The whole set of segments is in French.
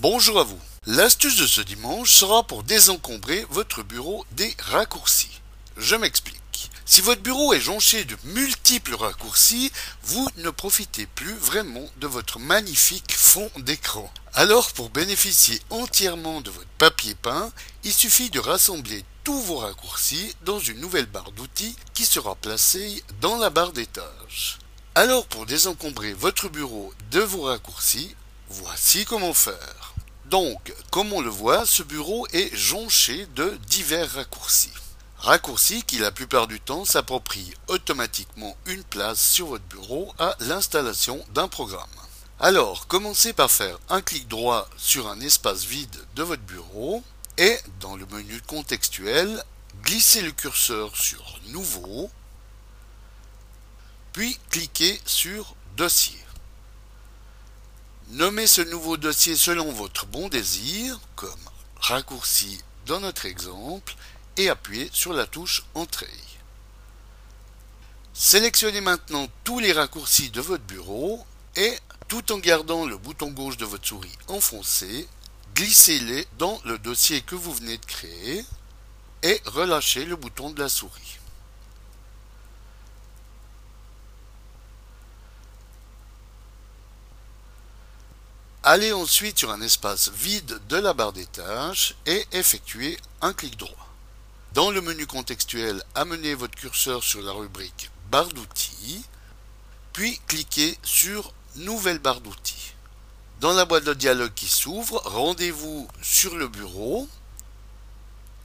Bonjour à vous. L'astuce de ce dimanche sera pour désencombrer votre bureau des raccourcis. Je m'explique. Si votre bureau est jonché de multiples raccourcis, vous ne profitez plus vraiment de votre magnifique fond d'écran. Alors pour bénéficier entièrement de votre papier peint, il suffit de rassembler tous vos raccourcis dans une nouvelle barre d'outils qui sera placée dans la barre tâches. Alors pour désencombrer votre bureau de vos raccourcis, voici comment faire. Donc, comme on le voit, ce bureau est jonché de divers raccourcis. Raccourcis qui la plupart du temps s'approprient automatiquement une place sur votre bureau à l'installation d'un programme. Alors, commencez par faire un clic droit sur un espace vide de votre bureau et dans le menu contextuel, glissez le curseur sur Nouveau, puis cliquez sur Dossier. Nommez ce nouveau dossier selon votre bon désir, comme raccourci dans notre exemple, et appuyez sur la touche Entrée. Sélectionnez maintenant tous les raccourcis de votre bureau et, tout en gardant le bouton gauche de votre souris enfoncé, glissez-les dans le dossier que vous venez de créer et relâchez le bouton de la souris. Allez ensuite sur un espace vide de la barre des tâches et effectuez un clic droit. Dans le menu contextuel, amenez votre curseur sur la rubrique barre d'outils, puis cliquez sur Nouvelle barre d'outils. Dans la boîte de dialogue qui s'ouvre, rendez-vous sur le bureau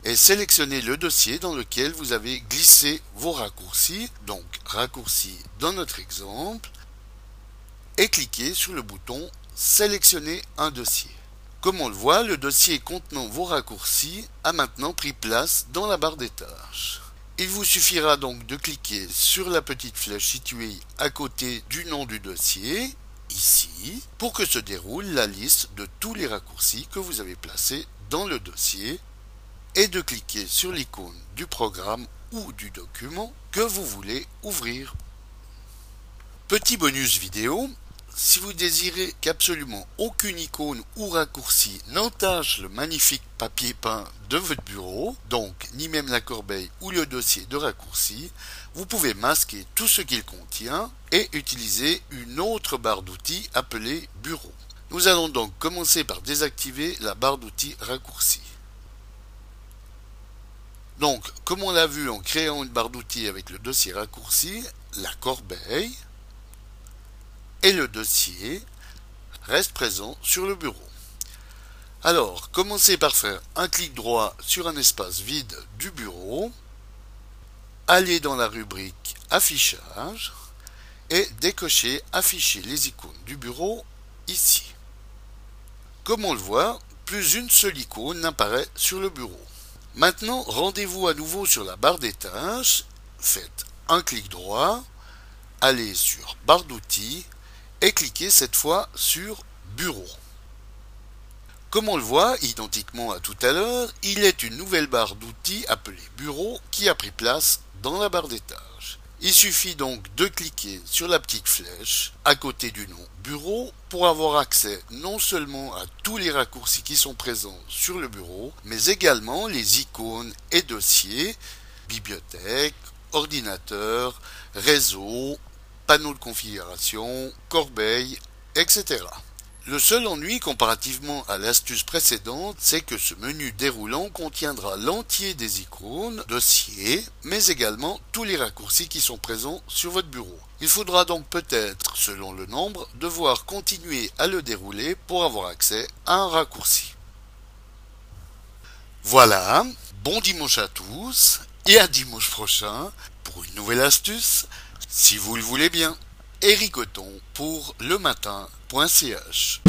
et sélectionnez le dossier dans lequel vous avez glissé vos raccourcis, donc raccourcis dans notre exemple, et cliquez sur le bouton Sélectionner un dossier. Comme on le voit, le dossier contenant vos raccourcis a maintenant pris place dans la barre des tâches. Il vous suffira donc de cliquer sur la petite flèche située à côté du nom du dossier, ici, pour que se déroule la liste de tous les raccourcis que vous avez placés dans le dossier et de cliquer sur l'icône du programme ou du document que vous voulez ouvrir. Petit bonus vidéo, si vous désirez qu'absolument aucune icône ou raccourci n'entache le magnifique papier peint de votre bureau, donc ni même la corbeille ou le dossier de raccourci, vous pouvez masquer tout ce qu'il contient et utiliser une autre barre d'outils appelée Bureau. Nous allons donc commencer par désactiver la barre d'outils raccourci. Donc, comme on l'a vu en créant une barre d'outils avec le dossier raccourci, la corbeille, et le dossier reste présent sur le bureau. Alors, commencez par faire un clic droit sur un espace vide du bureau, allez dans la rubrique Affichage et décochez Afficher les icônes du bureau ici. Comme on le voit, plus une seule icône n'apparaît sur le bureau. Maintenant, rendez-vous à nouveau sur la barre des tâches, faites un clic droit, allez sur Barre d'outils et cliquez cette fois sur Bureau. Comme on le voit, identiquement à tout à l'heure, il est une nouvelle barre d'outils appelée Bureau qui a pris place dans la barre tâches. Il suffit donc de cliquer sur la petite flèche à côté du nom Bureau pour avoir accès non seulement à tous les raccourcis qui sont présents sur le bureau, mais également les icônes et dossiers, bibliothèque, ordinateur, réseau, panneau de configuration, corbeille, etc. Le seul ennui comparativement à l'astuce précédente, c'est que ce menu déroulant contiendra l'entier des icônes, dossiers, mais également tous les raccourcis qui sont présents sur votre bureau. Il faudra donc peut-être, selon le nombre, devoir continuer à le dérouler pour avoir accès à un raccourci. Voilà, bon dimanche à tous et à dimanche prochain pour une nouvelle astuce si vous le voulez bien. Eric pour le matin.ch